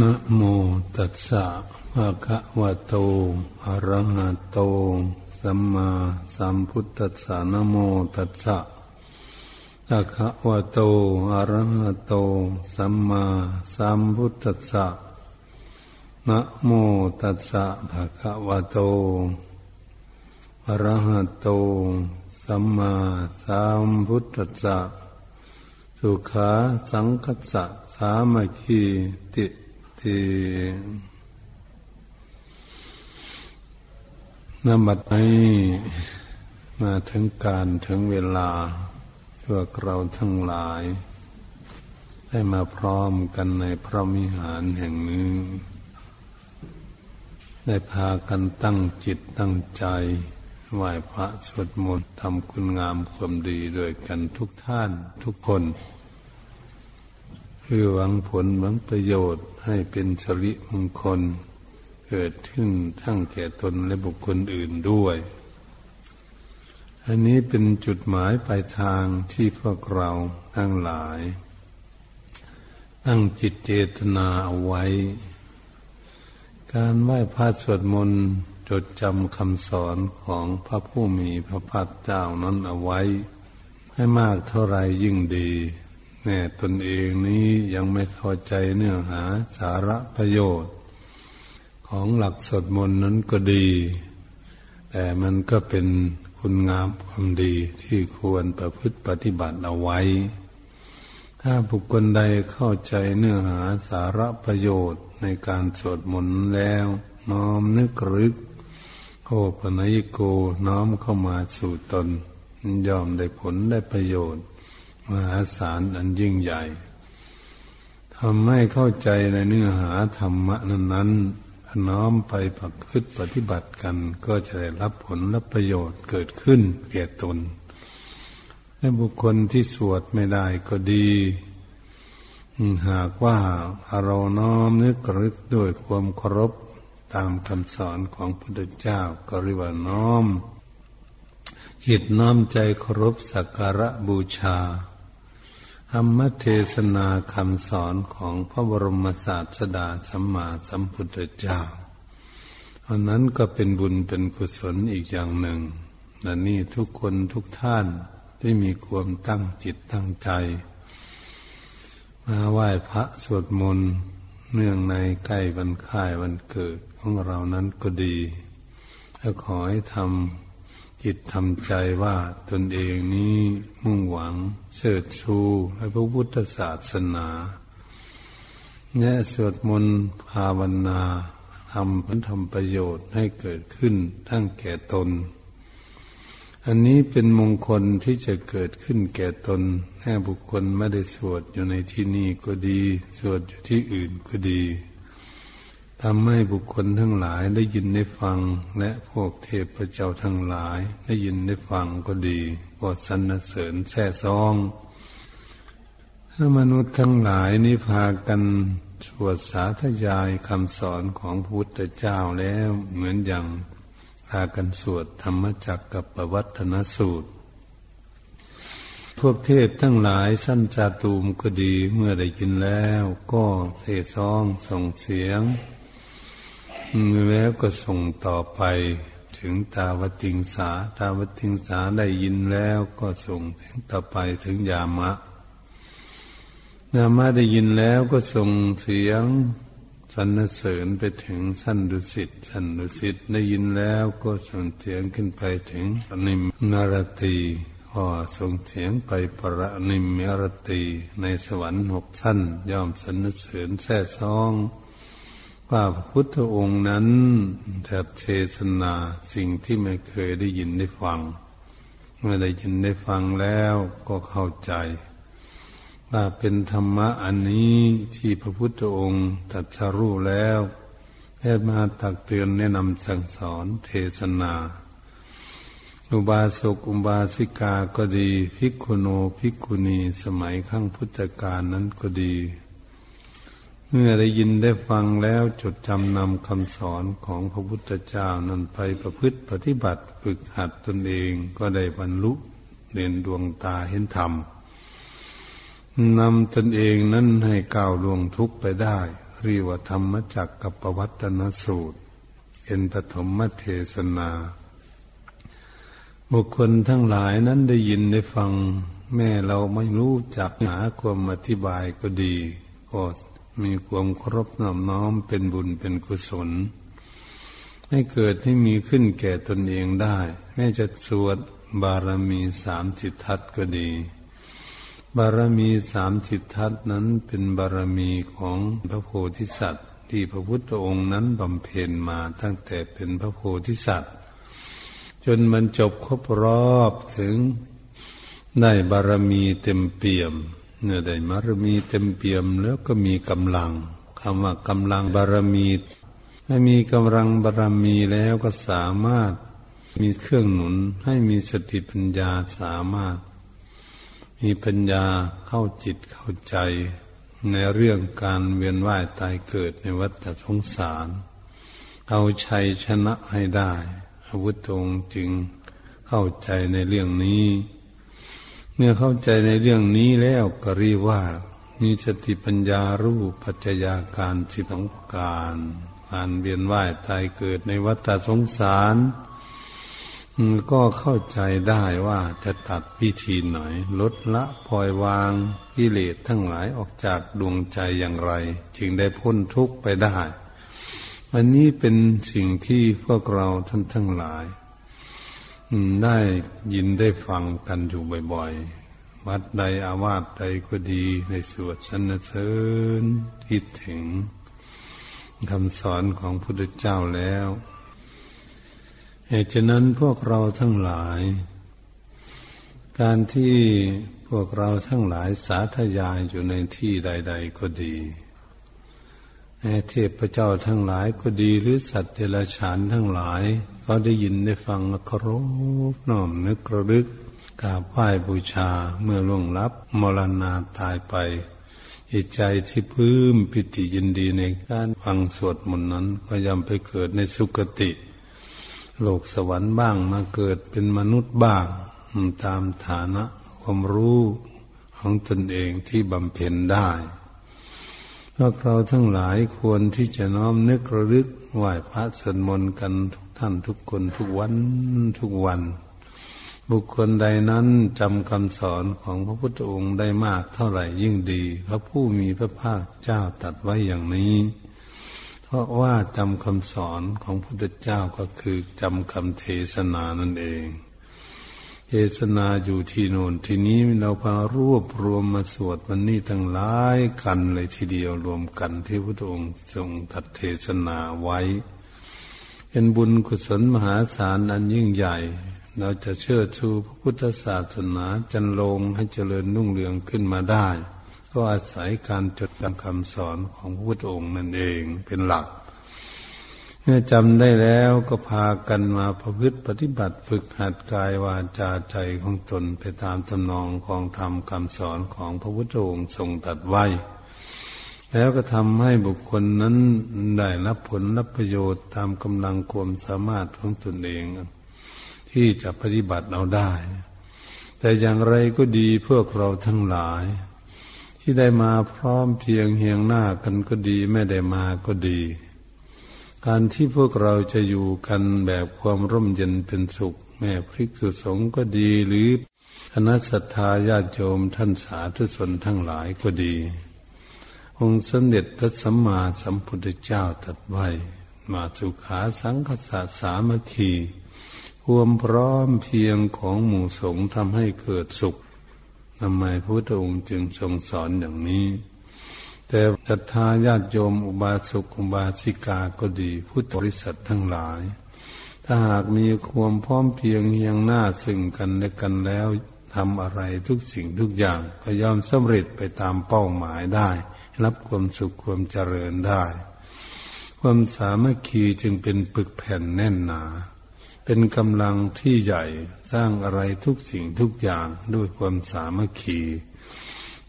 นะโมตัสสะภะคะวะโต อะระหะโต สัมมาสัมพุทธัสสะนะโมตัสสะภะคะวะโต อะระหะโต สัมมาสัมพุทธัสสะนะโมตัสสะภะคะวะโต อะระหะโต สัมมาสัมพุทธัสสะ สุขาสังคัสสะสามัคคีติ ตินบัดนี้มาถึงการถึงเวลาพวกเราทั้งหลาย ได้มาพร้อมกันในพระมิหารแห่งนี้ ได้พากันตั้งจิตตั้งใจไหว้พระสวดมนต์ทำคุณงามความดีด้วยกันทุกท่านทุกคน พื่อหวังผลหวังประโยชน์ให้เป็นสริมงคล เกิดขึ้นทั้งแก่ตนและบุคคลอื่นด้วย อันนี้เป็นจุดหมายปลายทางที่พวกเราทั้งหลาย ตั้งจิตเจตนาเอาไว้ การไหว้พระสวดมนต์จดจำคำสอนของพระผู้มีพระภาคเจ้านั้นเอาไว้ ให้มากเท่าไรยิ่งดี แน่ตนเองนี้ยังไม่เข้าใจเนื้อหาสาระประโยชน์ ของหลักสดมนนั้นก็ดี แต่มันก็เป็นคุณงามความดีที่ควรประพฤติปฏิบัติเอาไว้ ถ้าบุคคลใดเข้าใจเนื้อหาสาระประโยชน์ในการสวดมนต์แล้วน้อมนึกรึกโอปนัยโกน้อมเข้ามาสู่ตน ยอมได้ผลได้ประโยชน์ มหาศาลอันยิ่งใหญ่ทำให้เข้าใจในเนื้อหาธรรมะนั้นๆน้อมไปประพฤติปฏิบัติกัน ก็จะได้รับผลรับประโยชน์เกิดขึ้นแก่ตน และบุคคลที่สวดไม่ได้ก็ดีหากว่าเราน้อมนึกรึกด้วยความเคารพตามคำสอนของพระพุทธเจ้าก็เรียกว่าน้อมจิตน้อมใจเคารพสักการะบูชา ธรรมเทศนาคำสอนของพระบรมศาสดาสัมมาสัมพุทธเจ้าอันนั้นก็เป็นบุญเป็นกุศลอีกอย่างหนึ่งและนี่ทุกคนทุกท่านที่มีความตั้งจิตตั้งใจ มาไหว้พระสวดมนต์เนื่องในใกล้วันค่ายวันเกิดของเรานั้นก็ดีและขอให้ทำ จิตทำใจว่าตนเองนี้มุ่งหวังเชิดชูให้พระพุทธศาสนาแนะสวดมนต์ภาวนาทำผลทำประโยชน์ให้เกิดขึ้นทั้งแก่ตน อันนี้เป็นมงคลที่จะเกิดขึ้นแก่ตนแค่บุคคลไม่ได้สวดอยู่ในที่นี้ก็ดี สวดอยู่ที่อื่นก็ดี ทำให้บุคคลทั้งหลายได้ยินได้ฟังและพวกเทพเจ้าทั้งหลาย ได้ยินได้ฟังก็ดีก็สรรเสริญแท่ซองถ้ามนุษย์ทั้งหลายนี้พากันสวดสาธยายคำสอนของพุทธเจ้าแล้วเหมือนอย่างพากันสวดธรรมจักกับปวัตนสูตร พวกเทพทั้งหลายสั้นจาตูมก็ดีเมื่อได้ยินแล้ว ก็เทซองส่งเสียง แล้วก็ส่งต่อไป ถึงตาวติงสา ตาวติงสาได้ยินแล้วก็ส่งถึงต่อไปถึงยามะ ยามะได้ยินแล้วก็ส่งเสียงสรรเสริญไปถึงสั้นดุสิตสั้นดุสิตได้ยินแล้วก็ส่งเสียงขึ้นไปถึงนิมนารตีก็ส่งเสียงไปประนิมมรตีในสวรรค์หกสั้นย่อมสรรเสริญแท้ซอง ว่าพระพุทธองค์นั้นจะเทศนาสิ่งที่ไม่เคยได้ยินได้ฟัง เมื่อได้ยินได้ฟังแล้วก็เข้าใจว่าเป็นธรรมะอันนี้ที่พระพุทธองค์ตรัสรู้แล้วแพทมาตักเตือนแนะนำสั่งสอนเทศนา อุบาสกอุบาสิกาก็ดี ภิกขุโนภิกขุณีสมัยขั้งพุทธกาลนั้นก็ดี เมื่อได้ยินได้ฟังแล้วจดจำนำคำสอนของพระพุทธเจ้านั้นไปประพฤติปฏิบัติฝึกหัดตนเองก็ได้บรรลุเด่นดวงตาเห็นธรรมนำตนเองนั้นให้ก้าวล่วงทุกข์ไปได้เรียกว่าธรรมจักกับปวัตนสูตรเป็นปฐมเทศนา บุคคลทั้งหลายนั้นได้ยินได้ฟัง แม่เราไม่รู้จักหาความอธิบายก็ดีก็ มีความครบน้อมน้อมเป็นบุญเป็นกุศล ให้เกิดให้มีขึ้นแก่ตนเองได้ แม้จะสวดบารมีสามสิทธัตก็ดี บารมีสามสิทธัตนั้นเป็นบารมีของพระโพธิสัตว์ ที่พระพุทธองค์นั้นบำเพ็ญมาตั้งแต่เป็นพระโพธิสัตว์ จนมันจบครบรอบถึงได้บารมีเต็มเปี่ยม เนื้อได้บารมีเต็มเปี่ยมแล้วก็มีกำลังคำว่ากำลังบารมีถ้มีกำลังบารมีแล้วก็สามารถมีเครื่องหนุนให้มีสติปัญญาสามารถ มีปัญญาเข้าจิตเข้าใจ ในเรื่องการเวียนว่ายตายเกิดในวัฏสงสาร เอาชัยชนะให้ได้อวุธองจึงเข้าใจในเรื่องนี้ เมื่อเข้าใจในเรื่องนี้แล้วก็รีว่า มีสติปัญญารู้ปัจจัยาการสิบองการการเวียนว่ายตายเกิดในวัฏสงสารก็เข้าใจได้ว่าจะตัดวิธีหน่อย ลดละปล่อยวางกิเลสทั้งหลายออกจากดวงใจอย่างไร จึงได้พ้นทุกข์ไปได้ อันนี้เป็นสิ่งที่พวกเราท่านทั้งหลาย ได้ยินได้ฟังกันอยู่บ่อยๆ วัดใดอาวาสใดก็ดีในสวดสรรเสริญคิดถึงคำสอนของพระพุทธเจ้าแล้วเหตุฉะนั้นพวกเราทั้งหลาย การที่พวกเราทั้งหลายสาธยายอยู่ในที่ใด ๆ ก็ดี เทพเจ้าทั้งหลายก็ดีหรือสัตว์เดรัจฉานทั้งหลายเขาได้ยินได้ฟังเคารพน้อมนึกระลึกกราบไหว้บูชาเมื่อล่วงลับมรณาตายไปจิตใจที่พื้มปิติยินดีในการฟังสวดมนต์นั้น ก็ย่อมไปเกิดในสุคติ โลกสวรรค์บ้างมาเกิดเป็นมนุษย์บ้างตามฐานะความรู้ของตนเองที่บำเพ็ญได้ พวกเราทั้งหลายควรที่จะน้อมนึกระลึกไหว้พระสวดมนต์กันทุกท่านทุกคนทุกวันทุกวัน บุคคลใดนั้นจำคำสอนของพระพุทธองค์ได้มากเท่าไหร่ยิ่งดี พระผู้มีพระภาคเจ้าตัดไว้อย่างนี้ เพราะว่าจำคำสอนของพระพุทธเจ้าก็คือจำคำเทศนานั่นเอง เทศนาอยู่ที่โน่นที่นี้เราพารวบรวมมาสวดวันนี้ทั้งหลายกันเลยทีเดียวรวมกันที่พระองค์ทรงตัดเทศนาไว้ เป็นบุญกุศลมหาศาลอันยิ่งใหญ่ เราจะเชื่อชูพระพุทธศาสนาจันลงให้เจริญนุ่งเรืองขึ้นมาได้ ก็อาศัยการจดจำคำสอนของพระพุทธองค์นั่นเองเป็นหลัก เมื่อจำได้แล้วก็พากันมาประพฤติปฏิบัติฝึกหัดกายวาจาใจของตนไปตามตำนองของธรรมคำสอนของพระพุทธองค์ทรงตัดไว้ แล้วก็ทำให้บุคคลนั้นได้รับผลรับประโยชน์ตามกำลังความสามารถของตนเอง ที่จะปฏิบัติเอาได้ แต่อย่างไรก็ดีพวกเราทั้งหลาย ที่ได้มาพร้อมเพียงเฮียงหน้ากันก็ดีไม่ได้มาก็ดี การที่พวกเราจะอยู่กันแบบความร่มเย็นเป็นสุข แม่พริกสุสงก็ดีหรือคณะศรัทธาญาติโยมท่านสาธุชนทั้งหลายก็ดี องค์สมเด็จพระสัมมาสัมพุทธเจ้าตรัสไว้ มาสุขาสังคสะสามัคคีความพร้อมเพียงของหมู่สงฆ์ทำให้เกิดสุขทำไมพระพุทธองค์จึงทรงสอนอย่างนี้ แต่ศรัทธาญาติโยมอุบาสกอุบาสิกาก็ดี พุทธบริษัททั้งหลาย ถ้าหากมีความพร้อมเพียงเฮียงหน้าซึ่งกันและกันแล้วทำอะไรทุกสิ่งทุกอย่างก็ย่อมสำเร็จไปตามเป้าหมายได้ รับความสุขความเจริญได้ ความสามัคคีจึงเป็นปึกแผ่นแน่นหนา เป็นกำลังที่ใหญ่สร้างอะไรทุกสิ่งทุกอย่างด้วยความสามัคคี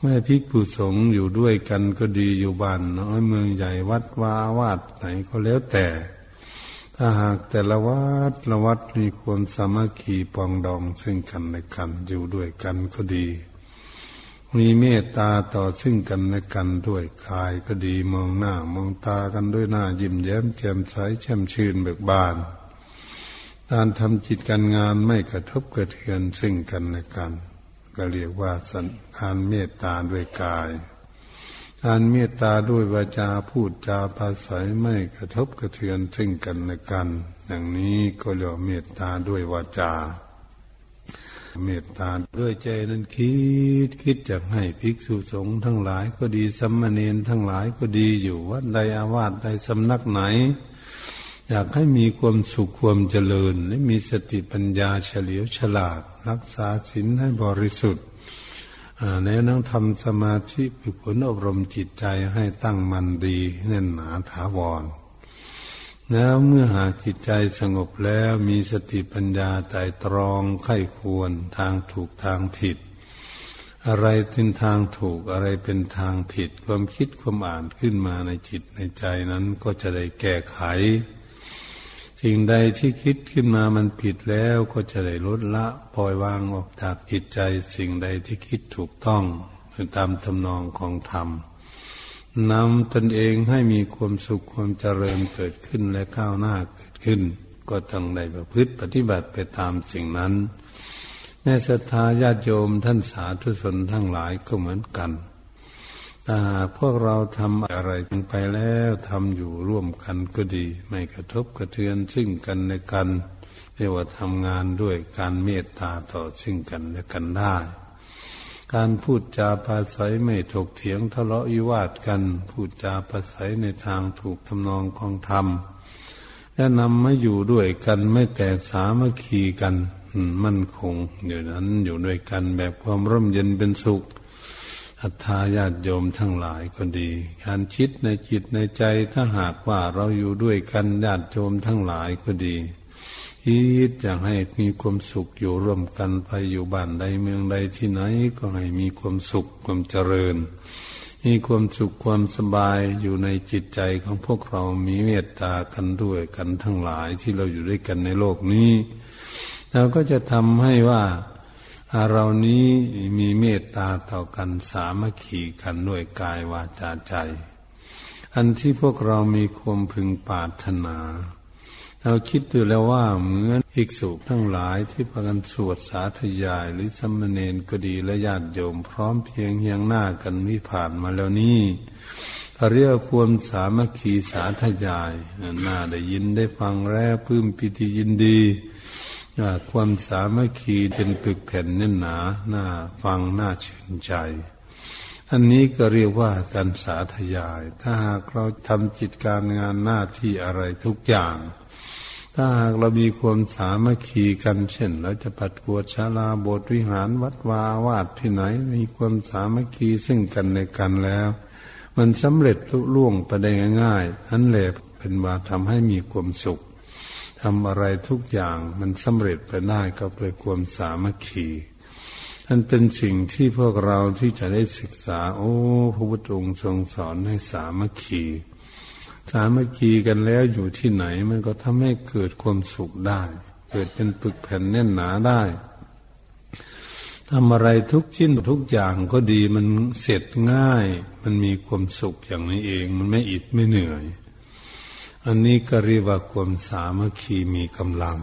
เมื่อพิกผู้สง์อยู่ด้วยกันก็ดีอยู่บ้านน้อยเมืองใหญ่วัดวาวาดไหนก็แล้วแต่ ถ้าหากแต่ละวัดละวัดมีความสามัคคีปองดองซึ่งกันและกันอยู่ด้วยกันก็ดี มีเมตตาต่อซึ่งกันและกันด้วยกายก็ดีมองหน้ามองตากันด้วยหน้ายิ้มแย้มแจ่มใสแช่มชื่นเบิกบานการทำจิตการงานไม่กระทบกระเทือนซึ่งกันและกัน ก็เรียกว่าสันการเมตตาด้วยกาย การเมตตาด้วยวาจาพูดจาภาษาไม่กระทบกระเทือนซึ่งกันและกัน อย่างนี้ก็เรียกเมตตาด้วยวาจา เมตตาด้วยใจนั้นคิดคิดจะให้ภิกษุสงฆ์ทั้งหลายก็ดีสัมมาเนนทั้งหลายก็ดีอยู่วัดใดอาวาสใดสำนักไหน อยากให้มีความสุขความเจริญ และมีสติปัญญาเฉลียวฉลาด รักษาศีลให้บริสุทธิ์แล้วนั่งทำสมาธิฝึกฝนอบรมจิตใจให้ตั้งมันดีแน่นหนาถาวร แล้วเมื่อหากจิตใจสงบแล้วมีสติปัญญาใจตรองไข้ควรทางถูกทางผิด อะไรเป็นทางถูกอะไรเป็นทางผิด ความคิดความอ่านขึ้นมาในจิตในใจนั้นก็จะได้แก้ไข สิ่งใดที่คิดขึ้นมามันผิดแล้วก็จะได้ลดละปล่อยวางออกจากจิตใจ สิ่งใดที่คิดถูกต้องตามทำนองของธรรมนำตนเองให้มีความสุขความเจริญเกิดขึ้นและก้าวหน้าเกิดขึ้น ก็ต้องได้ประพฤติปฏิบัติไปตามสิ่งนั้นแม่ศรัทธาญาติโยมท่านสาธุชนทั้งหลายก็เหมือนกัน ถ้าพวกเราทำอะไรไปแล้วทำอยู่ร่วมกันก็ดี ไม่กระทบกระเทือนซึ่งกันและกันเรียกว่าทำงานด้วยการเมตตาต่อซึ่งกันและกันได้ การพูดจาภาษาไม่ถกเถียงทะเลาะวิวาทกัน พูดจาภาษาในทางถูกทำนองของธรรมและนำมาอยู่ด้วยกันไม่แตกสามัคคีกัน มั่นคงอยู่นั้นอยู่ด้วยกันแบบความร่มเย็นเป็นสุข ศรัทธาญาติโยมทั้งหลายก็ดี การคิดในจิตในใจถ้าหากว่าเราอยู่ด้วยกันญาติโยมทั้งหลายก็ดีคิดอยากให้มีความสุขอยู่ร่วมกันไปอยู่บ้านใดเมืองใดที่ไหนก็ให้มีความสุขความเจริญ มีความสุขความสบายอยู่ในจิตใจของพวกเรามีเมตตากันด้วยกันทั้งหลายที่เราอยู่ด้วยกันในโลกนี้เราก็จะทำให้ว่า เรานี้มีเมตตาต่อกันสามัคคีกันด้วยกายวาจาใจ อันที่พวกเรามีความพึงปรารถนา เราคิดดูแล้วว่าเหมือนภิกษุทั้งหลายที่พากันสวดสาธยายหรือสมณเณรก็ดีและญาติโยมพร้อมเพียงเฮียงหน้ากันวิผ่านมาแล้วนี้เรียกควรสามัคคีสาธยายน่าได้ยินได้ฟังแล้วพื้มปิติยินดี ความสามัคคีเป็นปึกแผ่นแน่นหนาหน้าฟังหน้าชื่นใจ อันนี้ก็เรียกว่าการสาธยาย ถ้าหากเราทำจิตการงานหน้าที่อะไรทุกอย่าง ถ้าหากเรามีความสามัคคีกันเช่นเราจะปัดกวดชาลาโบสถ์วิหารวัดวาวาดที่ไหน มีความสามัคคีซึ่งกันในกันแล้ว มันสำเร็จลุล่วงไปได้ง่ายอันแหละเป็นว่าทำให้มีความสุข ทำอะไรทุกอย่างมันสำเร็จไปได้ก็เพื่อความสามัคคีนั่นเป็นสิ่งที่พวกเราที่จะได้ศึกษา โอ้พระพุทธองค์ทรงสอนให้สามัคคีสามัคคีกันแล้วอยู่ที่ไหนมันก็ทำให้เกิดความสุขได้ เกิดเป็นปึกแผ่นแน่นหนาได้ทำอะไรทุกชิ้นทุกอย่างก็ดีมันเสร็จง่าย มันมีความสุขอย่างนี้เอง มันไม่อิดไม่เหนื่อย อันนี้ก็เรียกว่าความสามัคคีมีกำลัง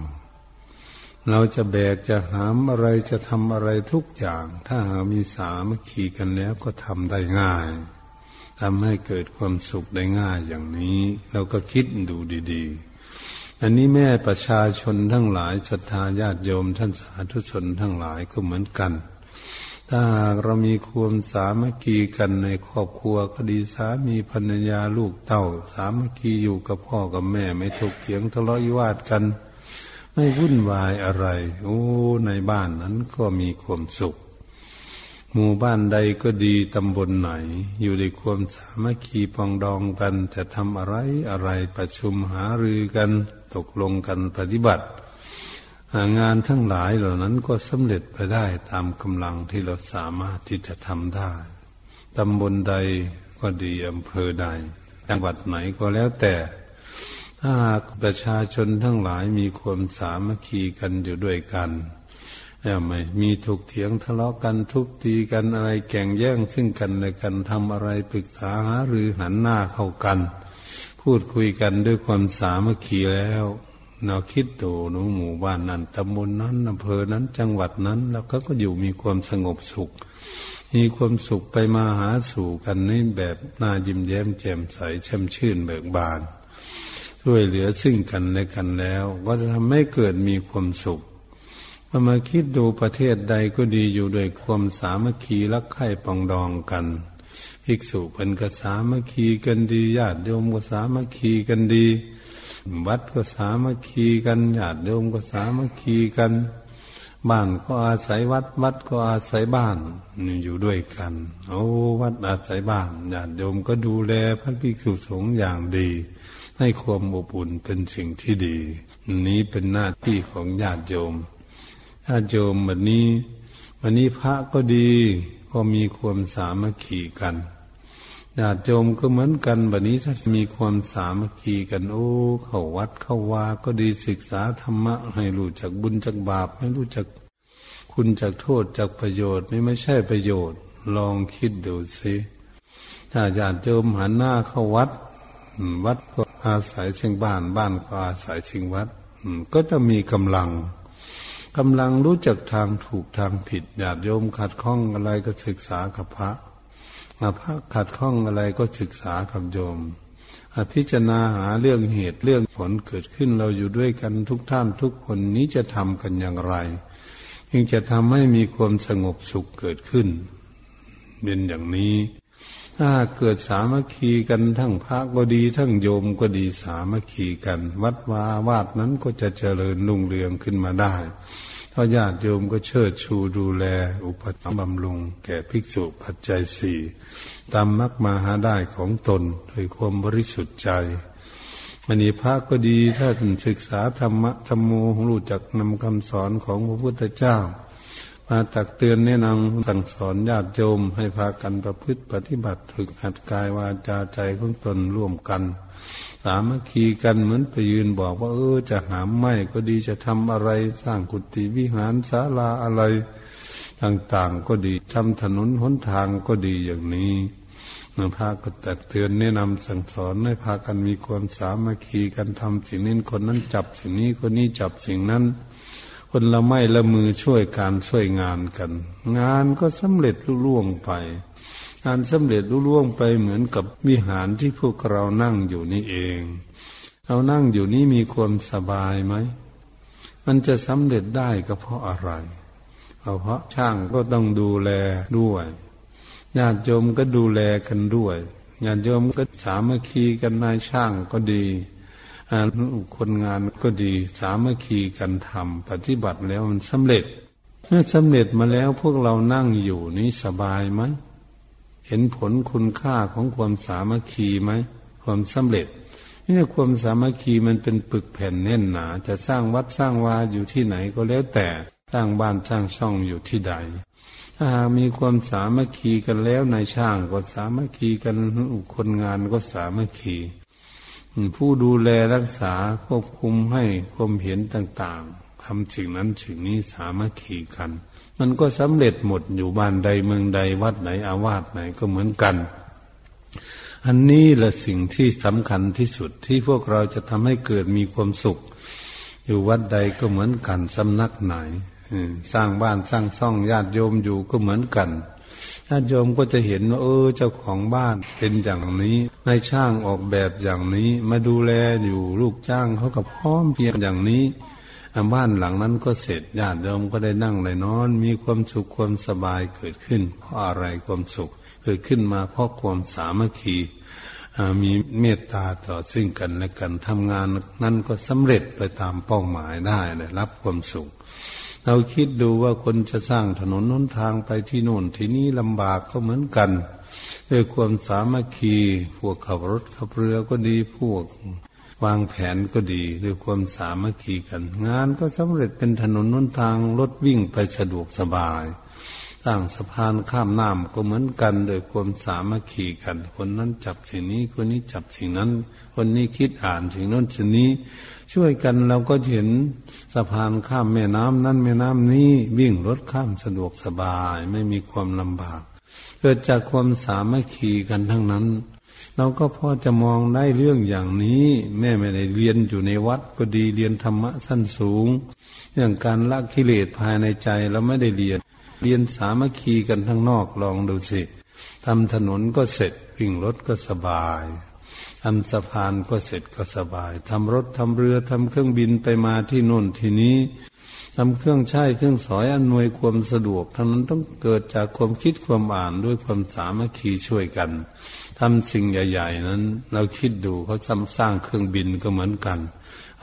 เราจะแบกจะหามอะไรจะทำอะไรทุกอย่าง ถ้าหามีสามัคคีกันแล้วก็ทำได้ง่ายทำให้เกิดความสุขได้ง่ายอย่างนี้ เราก็คิดดูดีๆ อันนี้แม่ประชาชนทั้งหลายศรัทธาญาติโยมท่านสาธุชนทั้งหลายก็เหมือนกัน ถ้าหากเรามีความสามัคคีกันในครอบครัวก็ดีสามีภรรยาลูกเต้า สามัคคีอยู่กับพ่อกับแม่ ไม่ถกเถียงทะเลาะวิวาทกัน ไม่วุ่นวายอะไร โอ้ในบ้านนั้นก็มีความสุข หมู่บ้านใดก็ดีตำบลไหน อยู่ในความสามัคคีปองดองกันจะทำอะไรอะไรประชุมหารือกัน ตกลงกันปฏิบัติ งานทั้งหลายเหล่านั้นก็สำเร็จไปได้ตามกำลังที่เราสามารถที่จะทำได้ตำบลใดก็ดีอำเภอใด จังหวัดไหนก็แล้วแต่ ถ้าประชาชนทั้งหลายมีความสามัคคีกันอยู่ด้วยกันแล้วไม่มีถกเถียงทะเลาะกันทุบตีกันอะไรแก่งแย่งซึ่งกันและกันทำอะไรปรึกษาหารือหันหน้าเข้ากัน พูดคุยกันด้วยความสามัคคีแล้ว เราคิดดูหนูหมู่บ้านนั้นตำบลนนั้นอำเภอนั้นจังหวัดนั้น แล้วก็ก็อยู่มีความสงบสุข มีความสุขไปมาหาสู่กันในแบบน่ายิ้มแย้มแจ่มใสแช่มชื่นเบิกบานช่วยเหลือซึ่งกันและกันแล้ว ก็จะทำให้เกิดมีความสุขพอมาคิดดูประเทศใดก็ดีอยู่ด้วยความสามัคคีรักใคร่ปองดองกัน ภิกษุเป็นก็สามัคคีกันดีญาติโยมก็สามัคคีกันดี วัดก็สามัคคีกันญาติโยมก็สามัคคีกัน บ้านก็อาศัยวัด วัดก็อาศัยบ้านอยู่ด้วยกัน โอ้วัดอาศัยบ้านญาติโยมก็ดูแลพระภิกษุสงฆ์อย่างดี ให้ความอบอุ่นเป็นสิ่งที่ดี นี้เป็นหน้าที่ของญาติโยมญาติโยมวันนี้วันนี้พระก็ดีก็มีความสามัคคีกัน ญาติโยมก็เหมือนกันวันนี้ถ้ามีความสามัคคีกันโอ้เข้าวัดเข้าวาก็ดีศึกษาธรรมะ ให้รู้จักบุญจักบาปให้รู้จักคุณจักโทษจักประโยชน์นี่ไม่ใช่ประโยชน์ ลองคิดดูสิถ้าญาติโยมหันหน้าเข้าวัด วัดก็อาศัยเชิงบ้านบ้านก็อาศัยเชิงวัดก็จะมีกำลังกำลังรู้จักทางถูกทางผิดญาติโยมขัดข้องอะไรก็ศึกษากับพระ มาพระขัดข้องอะไรก็ศึกษากับโยมอพิจารณาหาเรื่องเหตุเรื่องผลเกิดขึ้นเราอยู่ด้วยกันทุกท่านทุกคนนี้จะทำกันอย่างไรจึงจะทำให้มีความสงบสุขเกิดขึ้น เป็นอย่างนี้ ถ้าเกิดสามัคคีกันทั้งพระก็ดี ทั้งโยมก็ดีสามัคคีกัน วัดวาวาดนั้นก็จะเจริญรุ่งเรืองขึ้นมาได้ ระญาติโยมก็เชิดชูดูแล อุปถัมภ์บำรุง แก่ภิกษุปัจจัยสี่ตามมักมาหาได้ของตนโดยความบริสุทธิ์ใจอันนี้พระก็ดีถ้าศึกษาธรรมะธรรมโมรู้จักนำคำสอนของพระพุทธเจ้า มาตักเตือนแนะนำสั่งสอนญาติโยมให้พากันประพฤติปฏิบัติฝึกหัดกายวาจาใจของตนร่วมกัน สามัคคีกันเหมือนไปยืนบอกว่า เออจะหามไม้ก็ดีจะทำอะไรสร้างกุฏิวิหารศาลาอะไร ต่างๆก็ดีทำถนนหนทางก็ดีอย่างนี้มื่อพาก็ตักเตือนแนะนำสั่งสอนให้พากันมีความสามัคคีกันทำสิ่งนี้คนนั้นจับสิ่งนี้คนนี้จับสิ่งนั้น คนละไม่ละมือช่วยการช่วยงานกัน งานก็สำเร็จลุล่วงไปการสำเร็จรุ่ล่วงไปเหมือนกับวิหารที่พวกเรานั่งอยู่นี่เอง เรานั่งอยู่นี่มีความสบายไหมมันจะสำเร็จได้ก็เพราะอะไรเพราะช่างก็ต้องดูแลด้วยญาติโยมก็ดูแลกันด้วยญาติโยมก็สามัคคีกันนายช่างก็ดี คนงานก็ดีสามัคคีกันทำปฏิบัติแล้วมันสำเร็จ เมื่อสำเร็จมาแล้วพวกเรานั่งอยู่นี้สบายไหมเห็นผลคุณค่าของความสามัคคีไหมความสำเร็จนี่ความสามัคคีมันเป็นปึกแผ่นแน่นหนา จะสร้างวัดสร้างวาอยู่ที่ไหนก็แล้วแต่สร้างบ้านสร้างช่องอยู่ที่ใด ถ้าหากมีความสามัคคีกันแล้วนายช่างก็สามัคคีกันคนงานก็สามัคคี ผู้ดูแลรักษาควบคุมให้ความเห็นต่างๆทำสิ่งนั้นสิ่งนี้สามัคคีกัน มันก็สำเร็จหมดอยู่บ้านใดเมืองใดวัดไหนอาวาสไหนก็เหมือนกัน อันนี้แหละสิ่งที่สำคัญที่สุดที่พวกเราจะทำให้เกิดมีความสุข อยู่วัดใดก็เหมือนกันสำนักไหนสร้างบ้านสร้างซ่องญาติโยมอยู่ก็เหมือนกัน ญาติโยมก็จะเห็นว่าเออเจ้าของบ้านเป็นอย่างนี้นายช่างออกแบบอย่างนี้ มาดูแลอยู่ลูกจ้างเขากับพร้อมเพียงอย่างนี้บ้านหลังนั้นก็เสร็จญาติโยมก็ได้นั่งได้นอน มีความสุขความสบายเกิดขึ้น เพราะอะไรความสุขเกิดขึ้นมาเพราะความสามัคคีมีเมตตาต่อซึ่งกันและกันทำงานนั้นก็สำเร็จไปตามเป้าหมายได้ได้รับความสุข เราคิดดูว่าคนจะสร้างถนนน้นทางไปที่โน่นที่นี้ลำบากก็เหมือนกันด้วยความสามัคคีพวกขับรถขับเรือก็ดีพวก วางแผนก็ดีด้วยความสามัคคีกัน งานก็สำเร็จเป็นถนนน้นทางรถวิ่งไปสะดวกสบาย สร้างสะพานข้ามน้ำก็เหมือนกันโดยความสามัคคีกัน คนนั้นจับสิ่งนี้คนนี้จับสิ่งนั้น คนนี้คิดอ่านสิ่งนั้นสิ่งนี้ ช่วยกันเราก็เห็นสะพานข้ามแม่น้ำนั้นแม่น้ำนี้วิ่งรถข้ามสะดวกสบายไม่มีความลำบากเกิดจากความสามัคคีกันทั้งนั้น เราก็พอจะมองได้เรื่องอย่างนี้ แม่ไม่ได้เรียนอยู่ในวัดก็ดีเรียนธรรมะสั้นสูง เรื่องการละกิเลสภายในใจเราไม่ได้เรียน เรียนสามัคคีกันทั้งนอกลองดูสิทำถนนก็เสร็จวิ่งรถก็สบายทำสะพานก็เสร็จก็สบายทำรถทำเรือทำเครื่องบินไปมาที่โน่นที่นี้ทำเครื่องใช้เครื่องสอยอำนวยความสะดวกทั้งนั้นต้องเกิดจากความคิดความอ่านด้วยความสามัคคีช่วยกันทำสิ่งใหญ่ ๆ นั้น เราคิดดูเขาสร้างเครื่องบินก็เหมือนกัน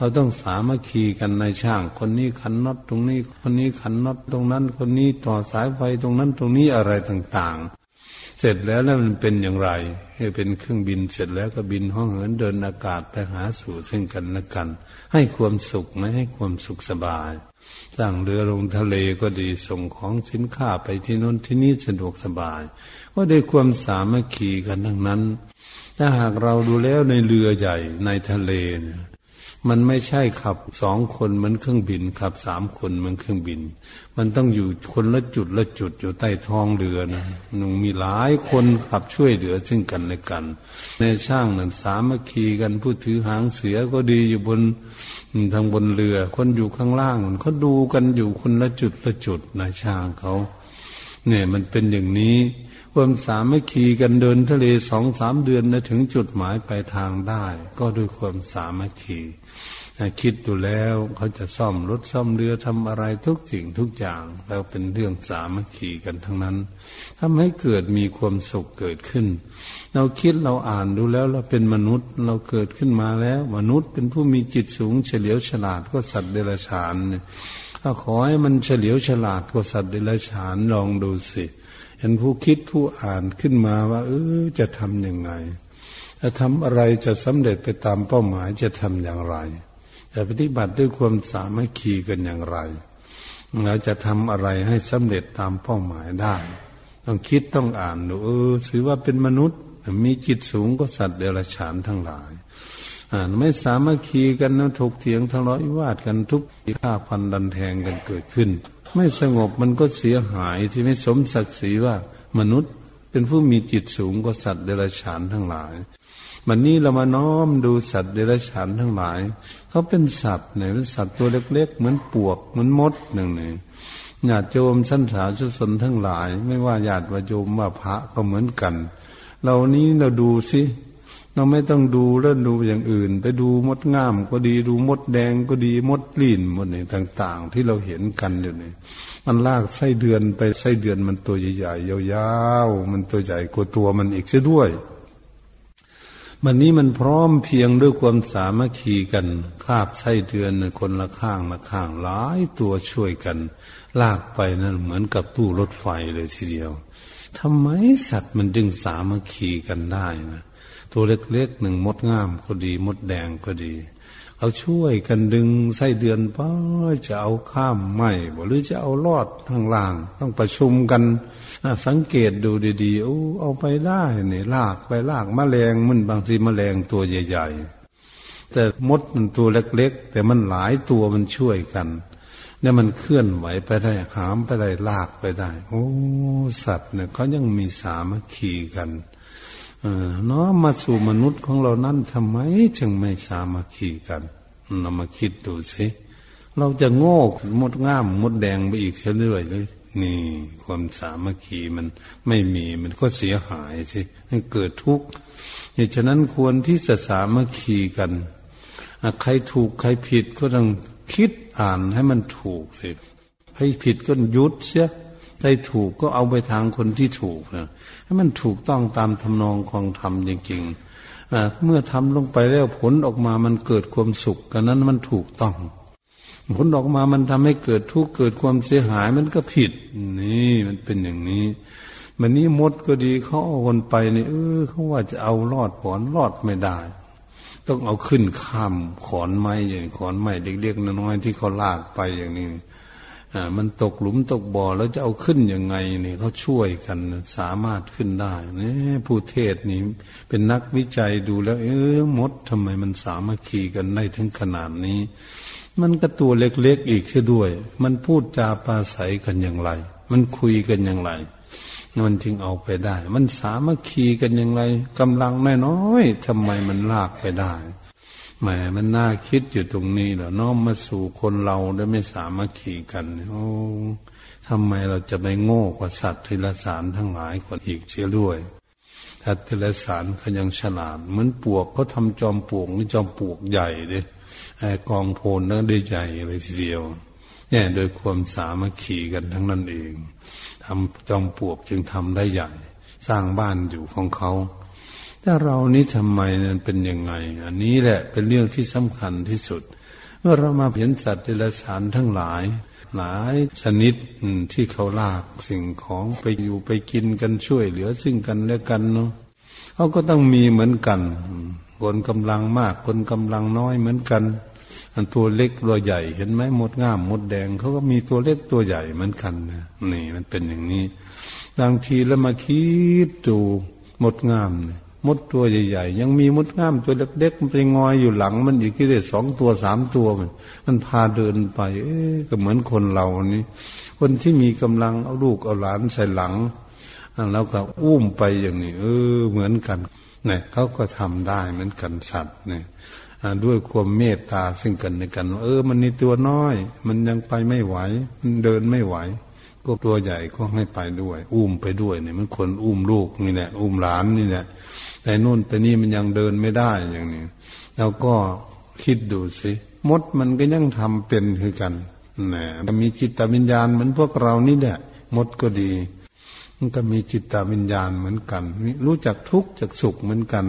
เราต้องสามัคคีกันในช่าง คนนี้ขันน็อตตรงนี้ คนนี้ขันน็อตตรงนั้น คนนี้ต่อสายไฟตรงนั้นตรงนี้อะไรต่างๆ เสร็จแล้วแล้วมันเป็นอย่างไรให้เป็นเครื่องบินเสร็จแล้วก็บินห้องเหินเดินอากาศไปหาสู่ซึ่งกันและกัน ให้ความสุขไม่ให้ความสุขสบายสร้างเรือลงทะเลก็ดีส่งของสินค้าไปที่น้นที่นี้สะดวกสบาย ก็ได้ความสามัคคีกันทั้งนั้น ถ้าหากเราดูแล้วในเรือใหญ่ในทะเลเนี่ย มันไม่ใช่ขับสองคนเหมือนเครื่องบินขับสามคนเหมือนเครื่องบิน มันต้องอยู่คนละจุดละจุดอยู่ใต้ท้องเรือนะมันมีหลายคนขับช่วยเหลือซึ่งกันและกัน ในช่างนั้นสามัคคีกันผู้ถือหางเสือก็ดีอยู่บนทางบนเรือ คนอยู่ข้างล่างมันเขาดูกันอยู่คนละจุดละจุดในช่างเขา เนี่ยมันเป็นอย่างนี้ ความสามัคคีกันเดินทะเลสองสามเดือนนะถึงจุดหมายปลายทางได้ ก็ด้วยความสามัคคีคิดดูแล้วเขาจะซ่อมรถซ่อมเรือทำอะไรทุกสิ่งทุกอย่างแล้วเป็นเรื่องสามัคคีกันทั้งนั้นทำให้เกิดมีความสุขเกิดขึ้น เราคิดเราอ่านดูแล้วเราเป็นมนุษย์เราเกิดขึ้นมาแล้ว มนุษย์เป็นผู้มีจิตสูง เฉลียวฉลาดก็สัตว์เดรัจฉานถ้าขอให้มันเฉลียวฉลาดก็สัตว์เดรัจฉานลองดูสิเเห็นผู้คิดผู้อ่านขึ้นมาว่า เออจะทำยังไง จะทำอะไรจะสำเร็จไปตามเป้าหมายจะทำอย่างไร จะปฏิบัติด้วยความสามัคคีกันอย่างไรแล้วจะทำอะไรให้สำเร็จตามเป้าหมายได้ ต้องคิดต้องอ่านดูเออถือว่าเป็นมนุษย์ มีจิตสูงก็สัตว์เดรัจฉานทั้งหลายอ่านไม่สามัคคีกันนะถกเถียงทะเลาะวิวาทกันทุกฆ่าพันดันแทงกันเกิดขึ้น ไม่สงบมันก็เสียหายที่ไม่สมศักดิ์ศรีว่ามนุษย์เป็นผู้มีจิตสูงกว่าสัตว์เดรัจฉานทั้งหลายวันนี้เรามาน้อมดูสัตว์เดรัจฉานทั้งหลาย เขาเป็นสัตว์เนี่ยเป็นสัตว์ตัวเล็ก ๆ เหมือนปวกเหมือนมดหนึ่งเนี่ยญาติโยมชั้นสาชุสนทั้งหลาย ไม่ว่าญาติวโยมว่าพระก็เหมือนกันเรานี้เราดูสิ เราไม่ต้องดูแล้วดูอย่างอื่น ไปดูมดงามก็ดีดูมดแดงก็ดีมดลีนหมดนี่ต่าง ๆ ที่เราเห็นกันอยู่นี่มันลากไส้เดือนไปไส้เดือนมันตัวใหญ่ๆยาวๆมันตัวใหญ่กว่าตัวมันอีกเสียด้วยมันนี้มันพร้อมเพียงด้วยความสามัคคีกันคาบไส้เดือนคนละข้างละข้างหลายตัวช่วยกัน ลากไปนั่นเหมือนกับตู้รถไฟเลยทีเดียวทำไมสัตว์มันดึงสามัคคีกันได้นะ ตัวเล็กๆหนึ่งมดงามก็ดี มดแดงก็ดีเอาช่วยกันดึงไส้เดือนไปจะเอาข้ามไม่หรือจะเอาลอดทางล่าง ต้องประชุมกันสังเกตดูดีๆโอ้เอาไปได้เนี่ยลากไปลากมแมลงมันบางทีมแมลงตัวใหญ่ ๆ แต่มดมันตัวเล็กๆ แต่มันหลายตัวมันช่วยกันเนี่ยมันเคลื่อนไหวไปได้หามไปได้ลากไปได้ โอ้ สัตว์เนี่ยเขายังมีสามัคคีกัน เนาะมาสู่มนุษย์ของเรานั้นทำไม จึงไม่สามัคคีกันเรามาคิดดูสิเราจะโง่มดง่ามมดแดงไปอีกเรื่อยเลย นี่ ความสามัคคีมันไม่มีมันก็เสียหายสิมันเกิดทุกข์เหตุฉะนั้นควรที่จะสามัคคีกันใครถูกใครผิดก็ต้องคิดอ่านให้มันถูกสิใครผิดก็ยุดเสีย ใครถูกก็เอาไปทางคนที่ถูกนะให้มันถูกต้องตามทำนองของธรรมจริงๆเมื่อทำลงไปแล้วผลออกมามันเกิดความสุขกันนั้นมันถูกต้อง ผลออกมามันทำให้เกิดทุกข์เกิดความเสียหายมันก็ผิด นี่มันเป็นอย่างนี้มันนี้มดก็ดีเขาเอาคนไปนี่เออเขาว่าจะเอารอดผอนรอดไม่ได้ ต้องเอาขึ้นข้ามขอนไม้อย่างขอนไม้เด็กๆน้อยๆที่เขาลากไปอย่างนี้ มันตกหลุมตกบ่อแล้วจะเอาขึ้นยังไงเนี่ยเขาช่วยกันสามารถขึ้นได้นี่ผู้เทศนี่เป็นนักวิจัยดูแล้ว เออมดทำไมมันสามัคคีกันได้ถึงขนาดนี้ มันก็ตัวเล็กๆอีกเสียด้วย มันพูดจาปาศัยกันอย่างไร มันคุยกันอย่างไรมันจึงเอาไปได้ มันสามัคคีกันอย่างไรกำลังน้อยๆทำไมมันลากไปได้ แหมมันน่าคิดอยู่ตรงนี้แหละน้อมมาสู่คนเราได้ไม่สามัคคีกันโอ้ทำไมเราจะไม่โง่กว่าสัตว์ทิลสารทั้งหลายคนอีกเชียด้วยสัตว์ทิลสารเขายังฉลาดเหมือนปวกเขาทาจอมปวกนี่จอมปวกใหญ่เลยไอ้กองโพนนั่นได้ใหญ่เลยทีเดียว เนี่ยโดยความสามัคคีกันทั้งนั้นเองทำจอมปวกจึงทำได้ใหญ่ สร้างบ้านอยู่ของเขา แต่เรานี้ทำไมนั้นเป็นยังไง อันนี้แหละเป็นเรื่องที่สำคัญที่สุด เมื่อเรามาเห็นสัตว์เดรัจฉานทั้งหลาย หลายชนิดที่เขาลากสิ่งของไปอยู่ไปกินกันช่วยเหลือซึ่งกันและกันเนาะเขาก็ต้องมีเหมือนกัน คนกำลังมากคนกำลังน้อยเหมือนกัน อันตัวเล็กตัวใหญ่เห็นไหมมดง่ามมดแดงเขาก็มีตัวเล็กตัวใหญ่เหมือนกันนะนี่มันเป็นอย่างนี้บางทีแล้วมาคิดดูมดงามเนี่ย มดตัวใหญ่ๆ ยังมีมดง่ามตัวเล็กๆมันไปงอยอยู่หลัง มันอีกที่ได้สองตัวสามตัวมัน มันพาเดินไป เอ๊ก็เหมือนคนเรานี้คนที่มีกำลังเอาลูกเอาหลานใส่หลังแล้วก็อุ้มไปอย่างนี้ เออ เหมือนกันเนี่ยเขาก็ทำได้เหมือนกันสัตว์เนี่ยด้วยความเมตตาซึ่งกันในกัน เออ มันนี่ตัวน้อย มันยังไปไม่ไหว มันเดินไม่ไหวก็ตัวใหญ่ก็ให้ไปด้วย อุ้มไปด้วยเนี่ยมันคนอุ้มลูกนี่แหละอุ้มหลานนี่แหละ แต่นู่นไปนี่มันยังเดินไม่ได้อย่างนี้แล้วก็คิดดูสิมดมันก็ยังทำเป็นคือกันนะมีจิตวิญญาณเหมือนพวกเรานี่แหละมดก็ดี มันก็มีจิตวิญญาณเหมือนกัน รู้จักทุกข์จากสุขเหมือนกัน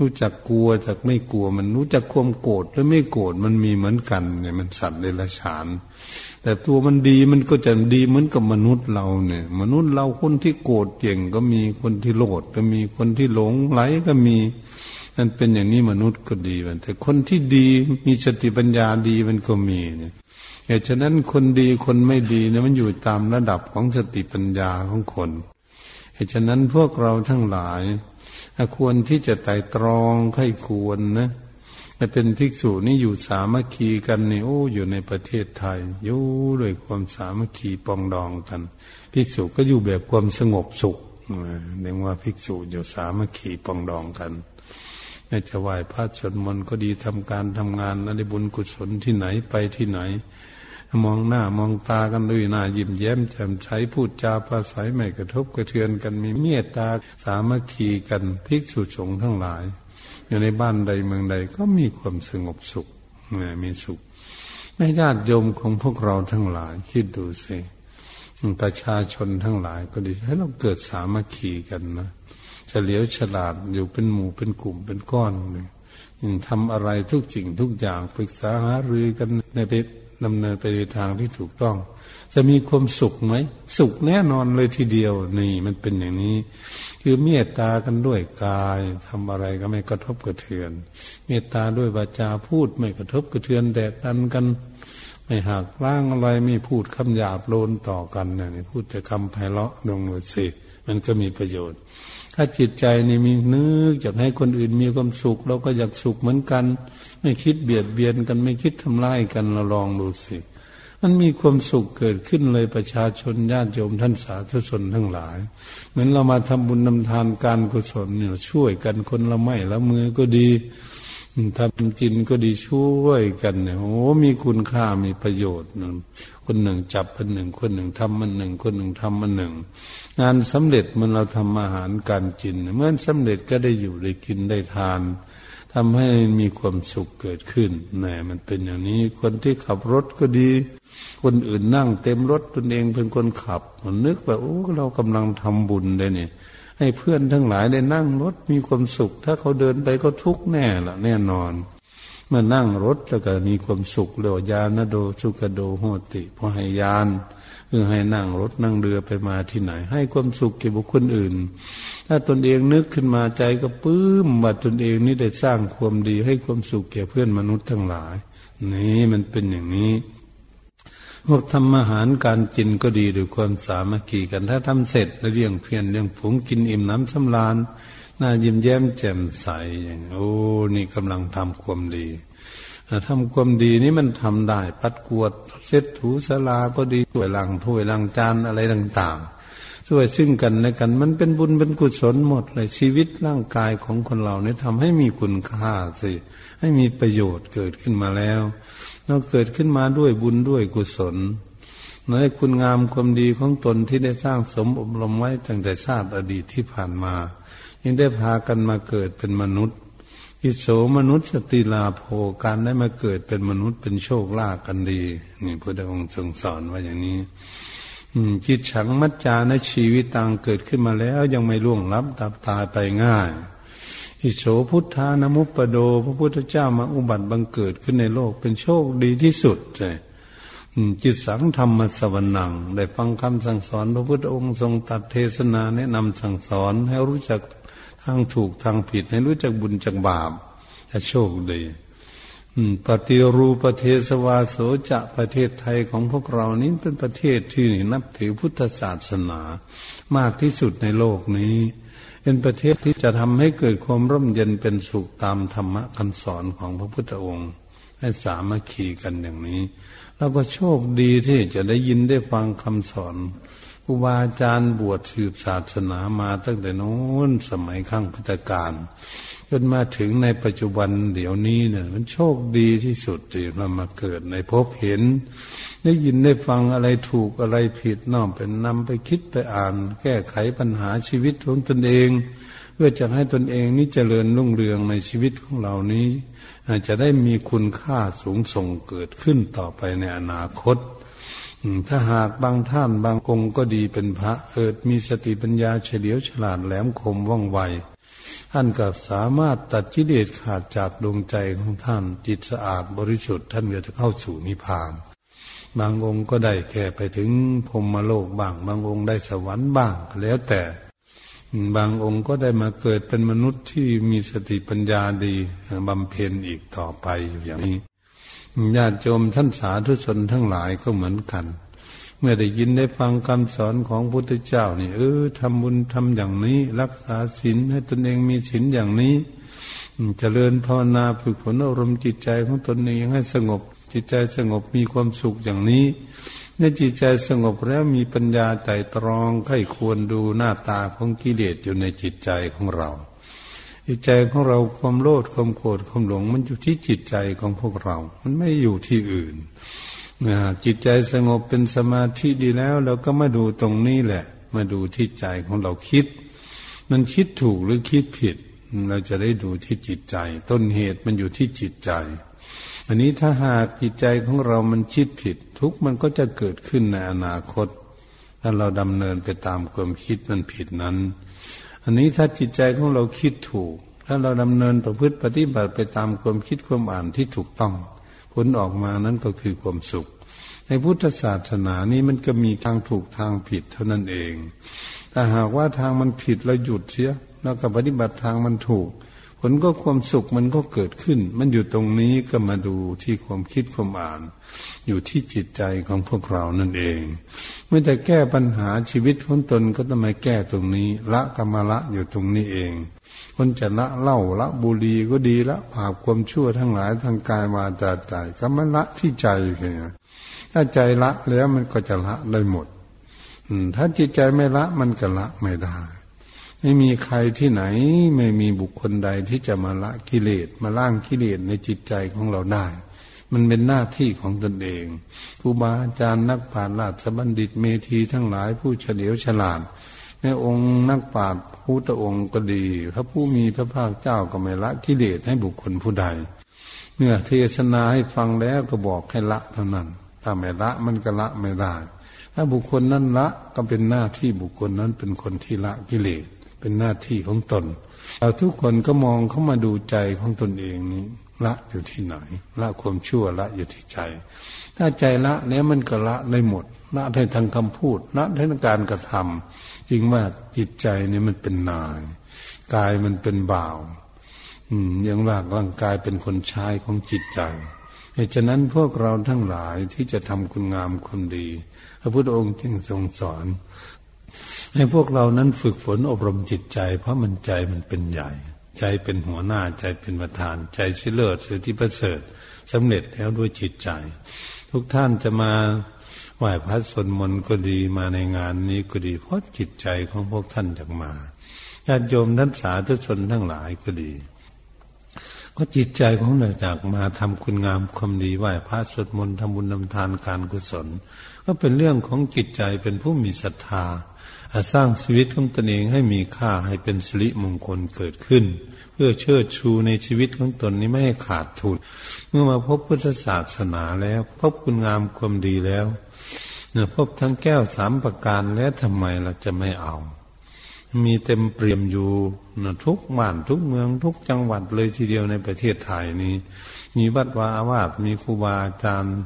รู้จักกลัวจากไม่กลัว มันรู้จักความโกรธหรือไม่โกรธมันมีเหมือนกันเนี่ยมันสัตว์เดรัจฉาน แต่ตัวมันดีมันก็จะดีเหมือนกับมนุษย์เราเนี่ย มนุษย์เราคนที่โกรธเก่งก็มีคนที่โลดก็มีคนที่หลงไหลก็มีนั่นเป็นอย่างนี้มนุษย์ก็ดีแต่คนที่ดีมีสติปัญญาดีมันก็มีเนี่ยเหตุฉะนั้นคนดีคนไม่ดีเนี่ยมันอยู่ตามระดับของสติปัญญาของคนเหตุฉะนั้นพวกเราทั้งหลายควรที่จะไต่ตรองใครควรนะ แต่เป็นภิกษุนี่อยู่สามัคคีกันนี่โอ้อยู่ในประเทศไทยอยู่ด้วยความสามัคคีปองดองกัน ภิกษุก็อยู่แบบความสงบสุขเรียกว่าภิกษุอยู่สามัคคีปองดองกันไม่จะไหว้พระชนมนก็ดีทำการทำงานอะไรบุญกุศลที่ไหนไปที่ไหน มองหน้ามองตากันด้วยหน้ายิ้มแย้มแจ่มใสพูดจาภาษาไม่กระทบกระเทือนกันมีเมตตาสามัคคีกันภิกษุสงฆ์ทั้งหลาย อยู่ในบ้านใดเมืองใดก็มีความสงบสุขมีสุขแม่ญาติโยมของพวกเราทั้งหลาย คิดดูสิประชาชนทั้งหลายก็ดีให้เราเกิดสามัคคีกันนะเฉลียวฉลาดอยู่เป็นหมู่เป็นกลุ่มเป็นก้อนเลยทำอะไรทุกสิ่งทุกอย่างปรึกษาหารือกันในไป ดำเนินไปในทางที่ถูกต้อง จะมีความสุขไหม สุขแน่นอนเลยทีเดียวนี่มันเป็นอย่างนี้ คือเมตตากันด้วยกายทำอะไรก็ไม่กระทบกระเทือน เมตตาด้วยวาจาพูดไม่กระทบกระเทือนแดกดันกัน ไม่หักล้างอะไรไม่พูดคำหยาบโลนต่อกันเนี่ยพูดแต่คำไพเราะดงหนวดสิมันก็มีประโยชน์ ถ้าจิตใจนี่มีนึกอยากให้คนอื่นมีความสุข เราก็อยากสุขเหมือนกัน ไม่คิดเบียดเบียนกันไม่คิดทำร้ายกันเราลองดูสิมันมีความสุขเกิดขึ้นเลยประชาชนญาติโยมท่านสาธุชนทั้งหลาย เหมือนเรามาทำบุญนำทานการกุศลเนี่ยช่วยกันคนละไม่ละมือก็ดีทำจินก็ดีช่วยกันเนี่ยโอ้มีคุณค่ามีประโยชน์ คนหนึ่งจับคนหนึ่งคนหนึ่งทำมันหนึ่ง คนหนึ่งทำมันหนึ่ง งานสำเร็จมันเราทำอาหารการกิน เมื่อสำเร็จก็ได้อยู่ได้กินได้ทานทำให้มีความสุขเกิดขึ้นแหมมันเป็นอย่างนี้คนที่ขับรถก็ดี คนอื่นนั่งเต็มรถตนเองเป็นคนขับมันนึกว่าโอ้เรากำลังทำบุญได้เนี่ยให้เพื่อนทั้งหลายได้นั่งรถมีความสุข ถ้าเขาเดินไปก็ทุกข์แน่ละแน่นอน มื่อนั่งรถแล้วก็มีความสุขเรียกยานโดสุกโดโหติพอให้ยานคือให้นั่งรถนั่งเรือไปมาที่ไหน ให้ความสุขแก่บุคคลอื่น ถ้าตนเองนึกขึ้นมาใจก็ปื้มว่าตนเองนี่ได้สร้างความดี ให้ความสุขแก่เพื่อนมนุษย์ทั้งหลาย นี่มันเป็นอย่างนี้พวกทำอาหารการกินก็ดีด้วยความสามัคคีกัน ถ้าทำเสร็จแล้วเรื่องเพียรเรื่องผงกินอิ่มน้ำสำราญ น่ายิ้มแย้มแจ่มใสอย่างโอ้นี่กำลังทำความดีทำความดีนี่มันทำได้ ปัดกวดเช็ดถูสลาก็ดีถ้วยลังถ้วยลังจานอะไรต่าง ๆ ช่วยซึ่งกันและกัน มันเป็นบุญเป็นกุศลหมดเลยชีวิตร่างกายของคนเราเนี่ยทำให้มีคุณค่าสิให้มีประโยชน์เกิดขึ้นมาแล้วเราเกิดขึ้นมาด้วยบุญด้วยกุศลในคุณงามความดีของตนที่ได้สร้างสมอบรมไว้ตั้งแต่ชาติอดีตที่ผ่านมา ยังได้พากันมาเกิดเป็นมนุษย์อิโสมนุษย์สติลาโภการได้มาเกิดเป็นมนุษย์เป็นโชคลาภกันดี นี่พระองค์ทรงสอนว่าอย่างนี้จิตฉังมัจจาในชีวิตต่างเกิดขึ้นมาแล้ว ยังไม่ล่วงลับตับตายไปง่าย อิโสพุทธานมุปปโด พระพุทธเจ้ามาอุบัติบังเกิดขึ้นในโลกเป็นโชคดีที่สุดใช่จิตสังธรรมสวรรค์ได้ฟังคำสั่งสอน พระพุทธองค์ทรงตัดเทศนาแนะนำสั่งสอนให้รู้จัก ทางถูกทางผิด ให้รู้จักบุญจักบาปจะโชคดีปฏิรูประเทศวาโสจะประเทศไทยของพวกเรานี้เป็นประเทศที่นับถือพุทธศาสนา มากที่สุดในโลกนี้ เป็นประเทศที่จะทำให้เกิดความร่มเย็นเป็นสุขตามธรรมะคำสอนของพระพุทธองค์ ให้สามัคคีกันอย่างนี้ แล้วก็โชคดีที่จะได้ยินได้ฟังคำสอน รูบาอาจารย์บวชสืบศาสนามาตั้งแต่โน้นสมัยข้างพุทธกาลจนมาถึงในปัจจุบันเดี๋ยวนี้เนี่ยมันโชคดีที่สุดที่เรามาเกิดในพบเห็น ได้ยินได้ฟังอะไรถูกอะไรผิดน้อมเป็นนำไปคิดไปอ่าน แก้ไขปัญหาชีวิตของตนเอง เพื่อจะให้ตนเองนี้เจริญรุ่งเรืองในชีวิตของเรานี้ อาจจะได้มีคุณค่าสูงส่งเกิดขึ้นต่อไปในอนาคต ถ้าหากบางท่านบางองค์ก็ดีเป็นพระเอิดมีสติปัญญาเฉลียวฉลาดแหลมคมว่องไวท่านก็สามารถตัดกิเลสขาดจากดวงใจของท่านจิตสะอาดบริสุทธิ์ท่านก็จะเข้าสู่นิพพาน บางองค์ก็ได้แค่ไปถึงพรมโลกบ้าง บางองค์ได้สวรรค์บ้างแล้วแต่ บางองค์ก็ได้มาเกิดเป็นมนุษย์ที่มีสติปัญญาดีบำเพ็ญอีกต่อไปอยู่อย่างนี้ ญาติโยมท่านสาธุชนทั้งหลายก็เหมือนกัน เมื่อได้ยินได้ฟังคำสอนของพุทธเจ้านี่เออทำบุญทำอย่างนี้ รักษาศีลให้ตนเองมีศีลอย่างนี้จเจริญภาวนาฝึกฝนอารมณ์จิตใจของตนเองให้สงบ จิตใจสงบมีความสุขอย่างนี้เมื่อจิตใจสงบแล้วมีปัญญาใจตรองใครควรดูหน้าตาของกิเลสอยู่ในจิตใจของเรา จิตใจของเราความโลภความโกรธความหลง มันอยู่ที่จิตใจของพวกเรา มันไม่อยู่ที่อื่นจิตใจสงบเป็นสมาธิดีแล้ว เราก็มาดูตรงนี้แหละ มาดูที่ใจของเราคิด มันคิดถูกหรือคิดผิด เราจะได้ดูที่จิตใจ ต้นเหตุมันอยู่ที่จิตใจ อันนี้ถ้าหากจิตใจของเรามันคิดผิด ทุกมันก็จะเกิดขึ้นในอนาคต ถ้าเราดำเนินไปตามความคิดมันผิดนั้น อันนี้ถ้าจิตใจของเราคิดถูก ถ้าเราดำเนินประพฤติปฏิบัติไปตามความคิดความอ่านที่ถูกต้อง ผลออกมานั้นก็คือความสุข ในพุทธศาสนานี้มันก็มีทางถูกทางผิดเท่านั้นเองแต่หากว่าทางมันผิดเราหยุดเสียแล้วก็ปฏิบัติทางมันถูก ผลก็ความสุขมันก็เกิดขึ้น มันอยู่ตรงนี้ก็มาดูที่ความคิดความอ่าน อยู่ที่จิตใจของพวกเรานั่นเองเมื่อจะแก้ปัญหาชีวิตของตนก็ต้องมาแก้ตรงนี้ ละกรรมละอยู่ตรงนี้เอง คนจะละเล่าละบุรีก็ดีละผาบความชั่วทั้งหลายทางกายวาจาใจก็มันละที่ใจแค่ถ้าใจละแล้วมันก็จะละได้หมดถ้าจิตใจไม่ละมันก็ละไม่ได้ไม่มีใครที่ไหนไม่มีบุคคลใดที่จะมาละกิเลสมาล่างกิเลสในจิตใจของเราได้ มันเป็นหน้าที่ของตนเองครูบาอาจารย์นักปราชญ์ราชบัณฑิตเมธีทั้งหลายผู้เฉลียวฉลาดในองค์นักปราชญ์พุทธองค์ก็ดี พระผู้มีพระภาคเจ้าก็ไม่ละกิเลสให้บุคคลผู้ใด เมื่อเทศนาให้ฟังแล้วก็บอกให้ละเท่านั้น ถ้าไม่ละมันก็ละไม่ได้ ถ้าบุคคลนั้นละก็เป็นหน้าที่บุคคลนั้นเป็นคนที่ละกิเลสเป็นหน้าที่ของตนเราทุกคนก็มองเข้ามาดูใจของตนเองนี้ ละอยู่ที่ไหน ละความชั่วละอยู่ที่ใจ ถ้าใจละแล้วมันก็ละได้หมด ละได้ทางคำพูด ละได้ทางการกระทำจริงว่าจิตใจนี่มันเป็นนาย กายมันเป็นบ่าว อืมยังว่าร่างกายเป็นคนใช้ของจิตใจเหตุฉะนั้นพวกเราทั้งหลายที่จะทำคุณงามความดี พระพุทธองค์จึงทรงสอนให้พวกเรานั้นฝึกฝนอบรมจิตใจ เพราะมันใจมันเป็นใหญ่ ใจเป็นหัวหน้าใจเป็นประธาน ใจชิเลิศสือที่ประเสริฐสำเร็จแล้วด้วยจิตใจ ทุกท่านจะมาไหว้พระสวดมนต์ก็ดีมาในงานนี้ก็ดีเพราะจิตใจของพวกท่านจะมาญาติโยมท่านสาธุชนทั้งหลายก็ดีก็จิตใจของเราจากมาทำคุณงามความดีไหว้พระสวดมนต์ทำบุญทำทานการกุศล ก็เป็นเรื่องของจิตใจเป็นผู้มีศรัทธา สร้างชีวิตของตนเองให้มีค่าให้เป็นสิริมงคลเกิดขึ้น เพื่อเชิดชูในชีวิตของตนนี้ไม่ให้ขาดทุน เมื่อมาพบพุทธศาสนาแล้ว พบคุณงามความดีแล้วเนี่ยพบทั้งแก้วสามประการแล้วทำไมเราจะไม่เอา มีเต็มเปี่ยมอยู่นะทุกบ้านทุกเมืองทุกจังหวัดเลยทีเดียวในประเทศไทยนี้ มีวัดวาอาวาสมีครูบาอาจารย์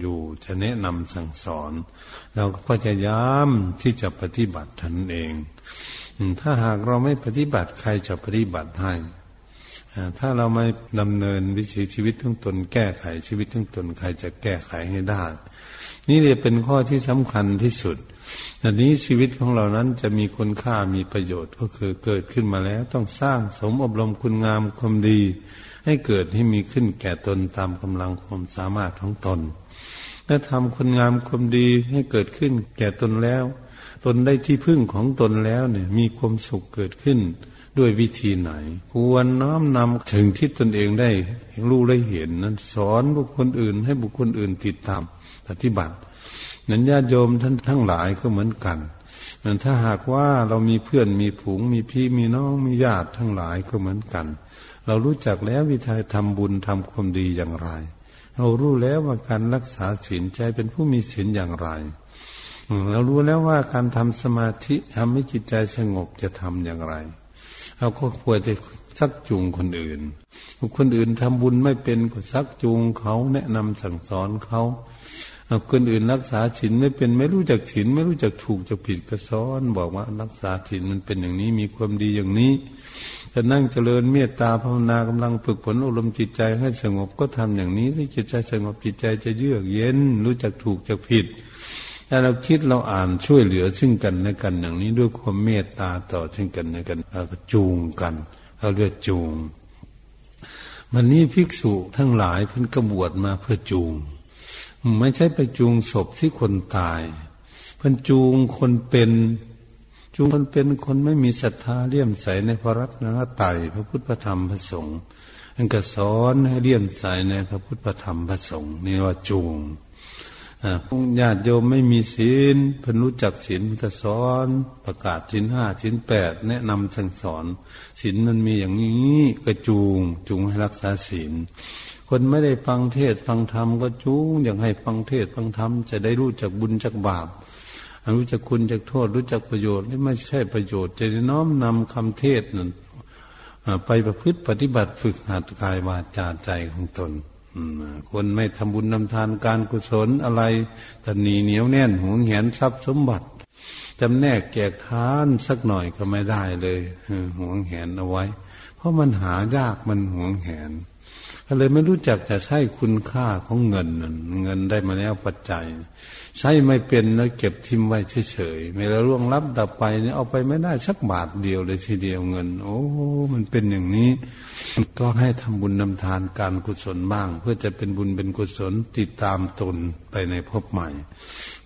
อยู่จะแนะนำสั่งสอน เราก็พยายามที่จะปฏิบัติทันเอง ถ้าหากเราไม่ปฏิบัติใครจะปฏิบัติให้ถ้าเราไม่ดำเนินวิถีชีวิตทั้งตน แก้ไขชีวิตทั้งตนใครจะแก้ไขให้ได้ นี่เลยเป็นข้อที่สำคัญที่สุดอันนี้ชีวิตของเรานั้นจะมีคุณค่ามีประโยชน์ก็คือเกิดขึ้นมาแล้วต้องสร้างสมอบรมคุณงามความดี ให้เกิดให้มีขึ้นแก่ตนตามกำลังความสามารถของตนและทำคุณงามความดีให้เกิดขึ้นแก่ตนแล้ว ตนได้ที่พึ่งของตนแล้วเนี่ย มีความสุขเกิดขึ้นด้วยวิธีไหน ควรน้อมนำถึงที่ตนเองได้รู้ได้เห็นนั้น สอนบุคคลอื่น ให้บุคคลอื่นติดตามปฏิบัตินั้นญาติโยมท่านทั้งหลายก็เหมือนกันถ้าหากว่าเรามีเพื่อนมีผูงมีพี่มีน้องมีญาติทั้งหลายก็เหมือนกัน เรารู้จักแล้ววิธีทำบุญทำความดีอย่างไร เรารู้แล้วว่าการรักษาศีลใจเป็นผู้มีศีลอย่างไร เรารู้แล้วว่าการทำสมาธิทำให้จิตใจสงบจะทำอย่างไร เราก็ควรจะซักจูงคนอื่น คนอื่นทำบุญไม่เป็นก็ซักจูงเขาแนะนำสั่งสอนเขาคนอื่นรักษาศีลไม่เป็นไม่รู้จักศีลไม่รู้จักถูกจะผิดก็ซ้อน บอกว่ารักษาศีลมันเป็นอย่างนี้มีความดีอย่างนี้ จะนั่งเจริญเมตตาภาวนากำลังฝึกฝนอารมณ์จิตใจให้สงบก็ทำอย่างนี้ที่จิตใจสงบจิตใจจะเยือกเย็น รู้จักถูกจักผิด ถ้าเราคิดเราอ่านช่วยเหลือซึ่งกันและกันอย่างนี้ด้วยความเมตตาต่อซึ่งกันและกันเราก็จูงกันเราเรียกจูงวันนี้ภิกษุทั้งหลายเพิ่นกระบวดมาเพื่อจูง ไม่ใช่ไปจูงศพที่คนตาย เพิ่นจูงคนเป็น จูงคนเป็นคนไม่มีศรัทธาเลี่ยมใสในพระรัตนตรัยพระพุทธธรรมพระสงฆ์อันก็สอนให้เลี่ยมใสในพระพุทธธรรมพระสงฆ์นี่ว่าจูงญาติโยมไม่มีศีลเพิ่นรู้จักศีลก็สอนประกาศศีลห้าศีลแปดแนะนำสั่งสอนศีลมันมีอย่างนี้ก็จูง จูงให้รักษาศีลคนไม่ได้ฟังเทศฟังธรรมก็จูงอยากให้ฟังเทศฟังธรรมจะได้รู้จักบุญจักบาป รู้จักคุณจักโทษรู้จักประโยชน์นี่ไม่ใช่ประโยชน์จะได้น้อมนำคำเทศนั้นไปประพฤติปฏิบัติฝึกหัดกายวาจาใจของตนคนไม่ทำบุญนำทานการกุศลอะไรแต่หนีเหนียวแน่นหวงแหนทรัพย์สมบัติจำแนกแจกทานสักหน่อยก็ไม่ได้เลยหวงแหนเอาไว้ เพราะมันหายากมันหวงแหน ก็เลยไม่รู้จักจะใช้คุณค่าของเงิน เงินได้มาแล้วปัจจัย ใช้ไม่เป็นแล้วเก็บทิมไว้เฉยๆไม่แล้วล่วงลับดับไปเนี่ยเอาไปไม่ได้สักบาทเดียวเลยทีเดียวเงิน โอ้ มันเป็นอย่างนี้ ก็ให้ทำบุญนำทานการกุศลบ้าง เพื่อจะเป็นบุญเป็นกุศลติดตามตนไปในภพใหม่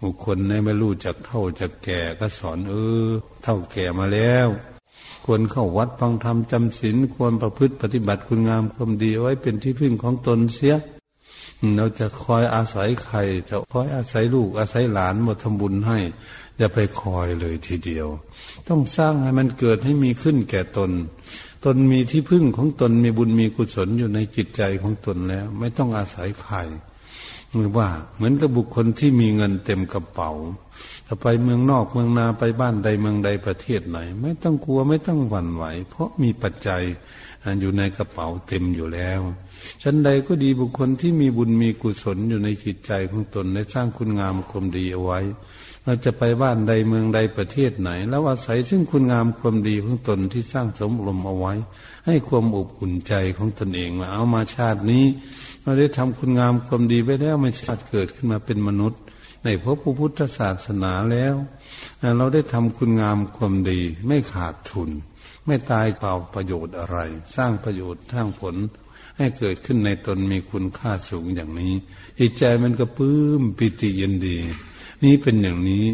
บุคคลในไม่รู้จักเท่าจักแก่ก็สอนเออ เท่าแก่มาแล้ว ควรเข้าวัดฟังธรรมจำศีลควรประพฤติปฏิบัติคุณงามความดีไว้เป็นที่พึ่งของตนเสียเราจะคอยอาศัยใครจะคอยอาศัยลูกอาศัยหลานหมดทำบุญให้อย่าไปคอยเลยทีเดียว ต้องสร้างให้มันเกิดให้มีขึ้นแก่ตน ตนมีที่พึ่งของตนมีบุญมีกุศลอยู่ในจิตใจของตนแล้ว ไม่ต้องอาศัยใครมือว่าเหมือนกับบุคคลที่มีเงินเต็มกระเป๋า ถ้าไปเมืองนอกเมืองนาไปบ้านใดเมืองใดประเทศไหน ไม่ต้องกลัวไม่ต้องหวั่นไหว เพราะมีปัจจัยอยู่ในกระเป๋าเต็มอยู่แล้วชั้นใดก็ดีบุคคลที่มีบุญมีกุศลอยู่ในจิตใจของตนได้สร้างคุณงามความดีเอาไว้ เราจะไปบ้านใดเมืองใดประเทศไหน แล้วอาศัยซึ่งคุณงามความดีของตนที่สร้างสมรมเอาไว้ ให้ความอบอุ่นใจของตนเองมาเอามาชาตินี้เราได้ทำคุณงามความดีไปแล้วม่ชาติเกิดขึ้นมาเป็นมนุษย์ ในพระพุทธศาสนาแล้ว เราได้ทำคุณงามความดี ไม่ขาดทุน ไม่ตายเปล่าประโยชน์อะไร สร้างประโยชน์สร้างผลให้เกิดขึ้นในตนมีคุณค่าสูงอย่างนี้จิตใจมันก็ปื้มปิติยินดี นี่เป็นอย่างนี้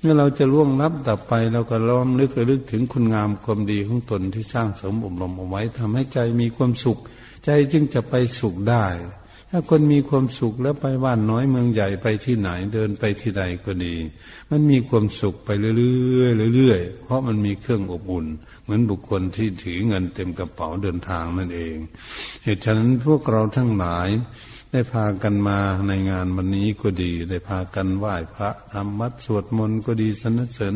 เมื่อเราจะล่วงลับต่อไปเราก็ล้อมลึกระลึกถึงคุณงามความดีของตนที่สร้างสมอบรมเอาไว้ทำให้ใจมีความสุข ใจจึงจะไปสุขได้ ถ้าคนมีความสุขแล้วไปบ้านน้อยเมืองใหญ่ไปที่ไหนเดินไปที่ใดก็ดี มันมีความสุขไปเรื่อยๆเรื่อยๆเพราะมันมีเครื่องอบอุ่น เหมือนบุคคลที่ถือเงินเต็มกระเป๋าเดินทางนั่นเอง เหตุฉะนั้นพวกเราทั้งหลาย ได้พากันมาในงานวันนี้ก็ดี ได้พากันไหว้พระทำวัดสวดมนต์ก็ดีสรรเสริญ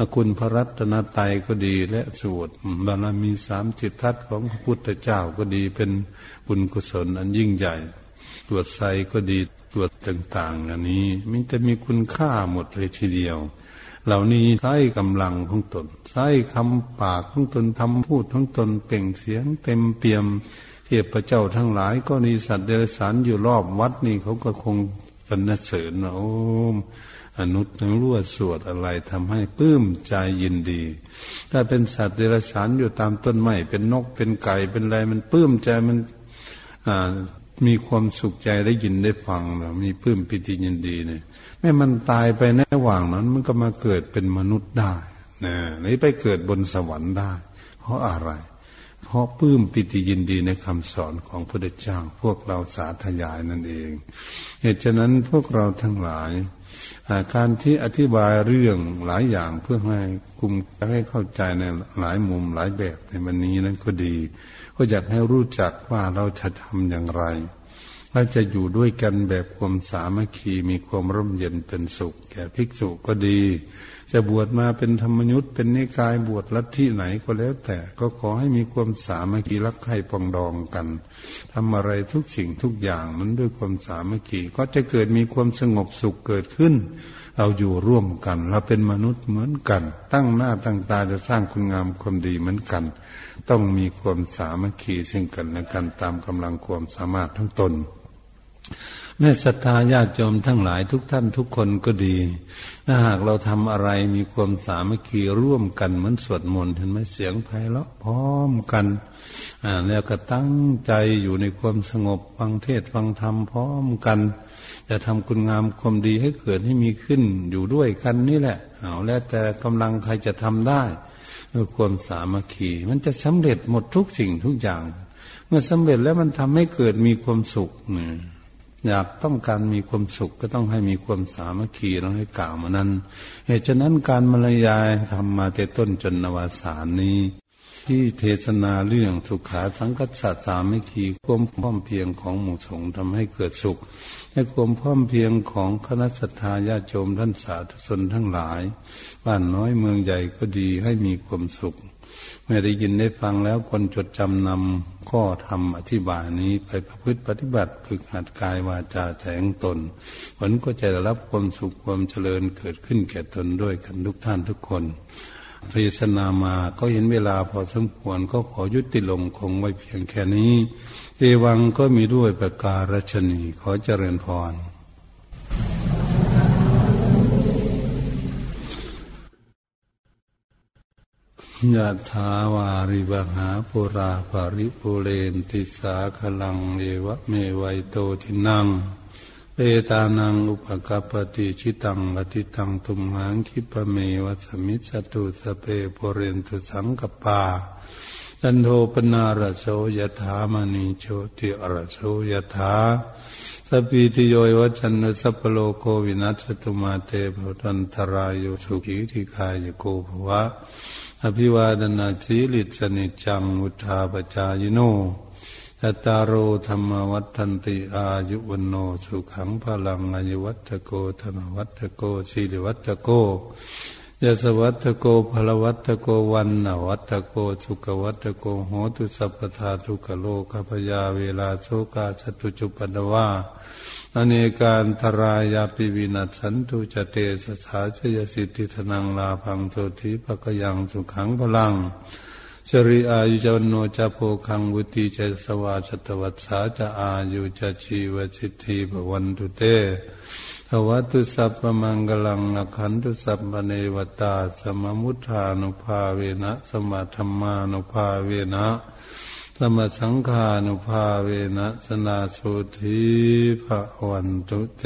อคุณพระรัตนตรัยก็ดีและสวดบารมีสามจิตทัศของพระพุทธเจ้าก็ดีเป็นบุญกุศลอันยิ่งใหญ่ ตรวจใสก็ดีตรวจต่างๆอันนี้มันจะมีคุณค่าหมดเลยทีเดียว เหล่านี้ใช้กำลังของตนใช้คำปากของตนทำพูดของตนเปล่งเสียงเต็มเปี่ยมเทพเจ้าทั้งหลายก็มีสัตว์เดรัจฉานอยู่รอบวัดนี่เขาก็คงสรรเสริญโอ้ อนุทั้งรั่วสวดอะไรทำให้ปลื้มใจยินดี ถ้าเป็นสัตว์เดรัจฉานอยู่ตามต้นไม้เป็นนกเป็นไก่เป็นอะไรมันปลื้มใจมันอ่ามีความสุขใจได้ยินได้ฟังแบบมีปลื้มปิติยินดีเนี่ยแม้มันตายไปในระหว่างนั้น มันก็มาเกิดเป็นมนุษย์ได้นะหรือไปเกิดบนสวรรค์ได้ เพราะอะไร เพราะปลื้มปิติยินดีในคำสอนของพระเจ้าพวกเราสาธยายนั่นเอง เหตุฉะนั้นพวกเราทั้งหลาย การที่อธิบายเรื่องหลายอย่างเพื่อให้คุมให้เข้าใจในหลายมุมหลายแบบในวันนี้นั้นก็ดี ก็อยากให้รู้จักว่าเราจะทำอย่างไรเราจะอยู่ด้วยกันแบบความสามัคคีมีความร่มเย็นเป็นสุข แก่ภิกษุก็ดี จะบวชมาเป็นธรรมยุทธ์เป็นนิกายบวชลัทธิไหนก็แล้วแต่ก็ขอให้มีความสามัคคีรักใคร่ปองดองกันทำอะไรทุกสิ่งทุกอย่างมันด้วยความสามัคคีก็จะเกิดมีความสงบสุขเกิดขึ้น เราอยู่ร่วมกัน เราเป็นมนุษย์เหมือนกัน ตั้งหน้าตั้งตาจะสร้างคุณงามความดีเหมือนกัน ต้องมีความสามัคคีซึ่งกันและกันตามกำลังความสามารถทั้งตน แม่ศรัทธาญาติโยมทั้งหลายทุกท่านทุกคนก็ดี ถ้าหากเราทำอะไรมีความสามัคคีร่วมกันเหมือนสวดมนต์เห็นไหมเสียงไพเราะพร้อมกันอ่าแล้วก็ตั้งใจอยู่ในความสงบฟังเทศฟังธรรมพร้อมกันจะทำคุณงามความดีให้เกิดให้มีขึ้นอยู่ด้วยกันนี่แหละเอาแล้วแต่กำลังใครจะทำได้ด้วยความสามัคคีมันจะสำเร็จหมดทุกสิ่งทุกอย่าง เมื่อสำเร็จแล้วมันทำให้เกิดมีความสุขเนี่ย อยากต้องการมีความสุขก็ต้องให้มีความสามัคคีต้องให้กล่าวมานั้น เหตุฉะนั้นการบรรยายทำมาแต่ต้นจนนวสานนี้ ที่เทศนาเรื่องสุขาสังกัสสามัคคีความพร้อมเพียงของหมู่สงฆ์ทำให้เกิดสุขให้ความพร้อมเพียงของคณะสัตยาญาติโยมท่านสาธุชนทั้งหลาย บ้านน้อยเมืองใหญ่ก็ดีให้มีความสุข มื่อได้ยินได้ฟังแล้วคนจดจำนำข้อธรรมอธิบายนี้ไปประพฤติปฏิบัติฝึกหัดกายวาจาใจของตนผลก็จะได้รับความสุขความเจริญเกิดขึ้นแก่ตนด้วยกันทุกท่านทุกคนพยสนามาก็เห็นเวลาพอสมควรก็ขอยุติลงคงไว้เพียงแค่นี้ เอวังก็มีด้วยประการชนีขอเจริญพร ยะถาวาริวหาปุราภาริปุเรนติสาขลังเอวะเมวัยโตทินังเอตานังอุปกปติชิตังอติตังตุมหังคิปเมวัสมิจตุสเปปุเรนตุสังกปาจันโทปนารโสยถามณีโชติอรโสยถาสปีติโยวัจันสัพโลโควินัสตุมาเตภวันตรายโยสุขีทิคายโกภวะ อภิวาดนาสีลิสนิจังมุทาปจายโนยตาโรธรรมวัฒนติอายุวันโนสุขังพลังอายุวัตโกธรรมวัตโกสีลิวัตโกยสวัตโกพลวัตโกวันนวัตโกสุขวัตโกโหตุสัพพทาทุกโลกพยาเวลาโชกาชตุจุปนวา อเนการทรายาปิวินัสสันตุจเตสสาชยสิทธิธนังลาพังโสธิปะกยังสุขังพลังจริอายุจวันโนจะโพคังวุติจะสวาชตวัสสาจะอายุจะชีวชิตทีบวันตุเตภวตุสัพพมังกลังนัขันตุสัพพเนวตา สมมุทานุภาเวนะ สมธรรมานุภาเวนะ สมสังขานุภาเวนะสนาสุธีภะวันตุเต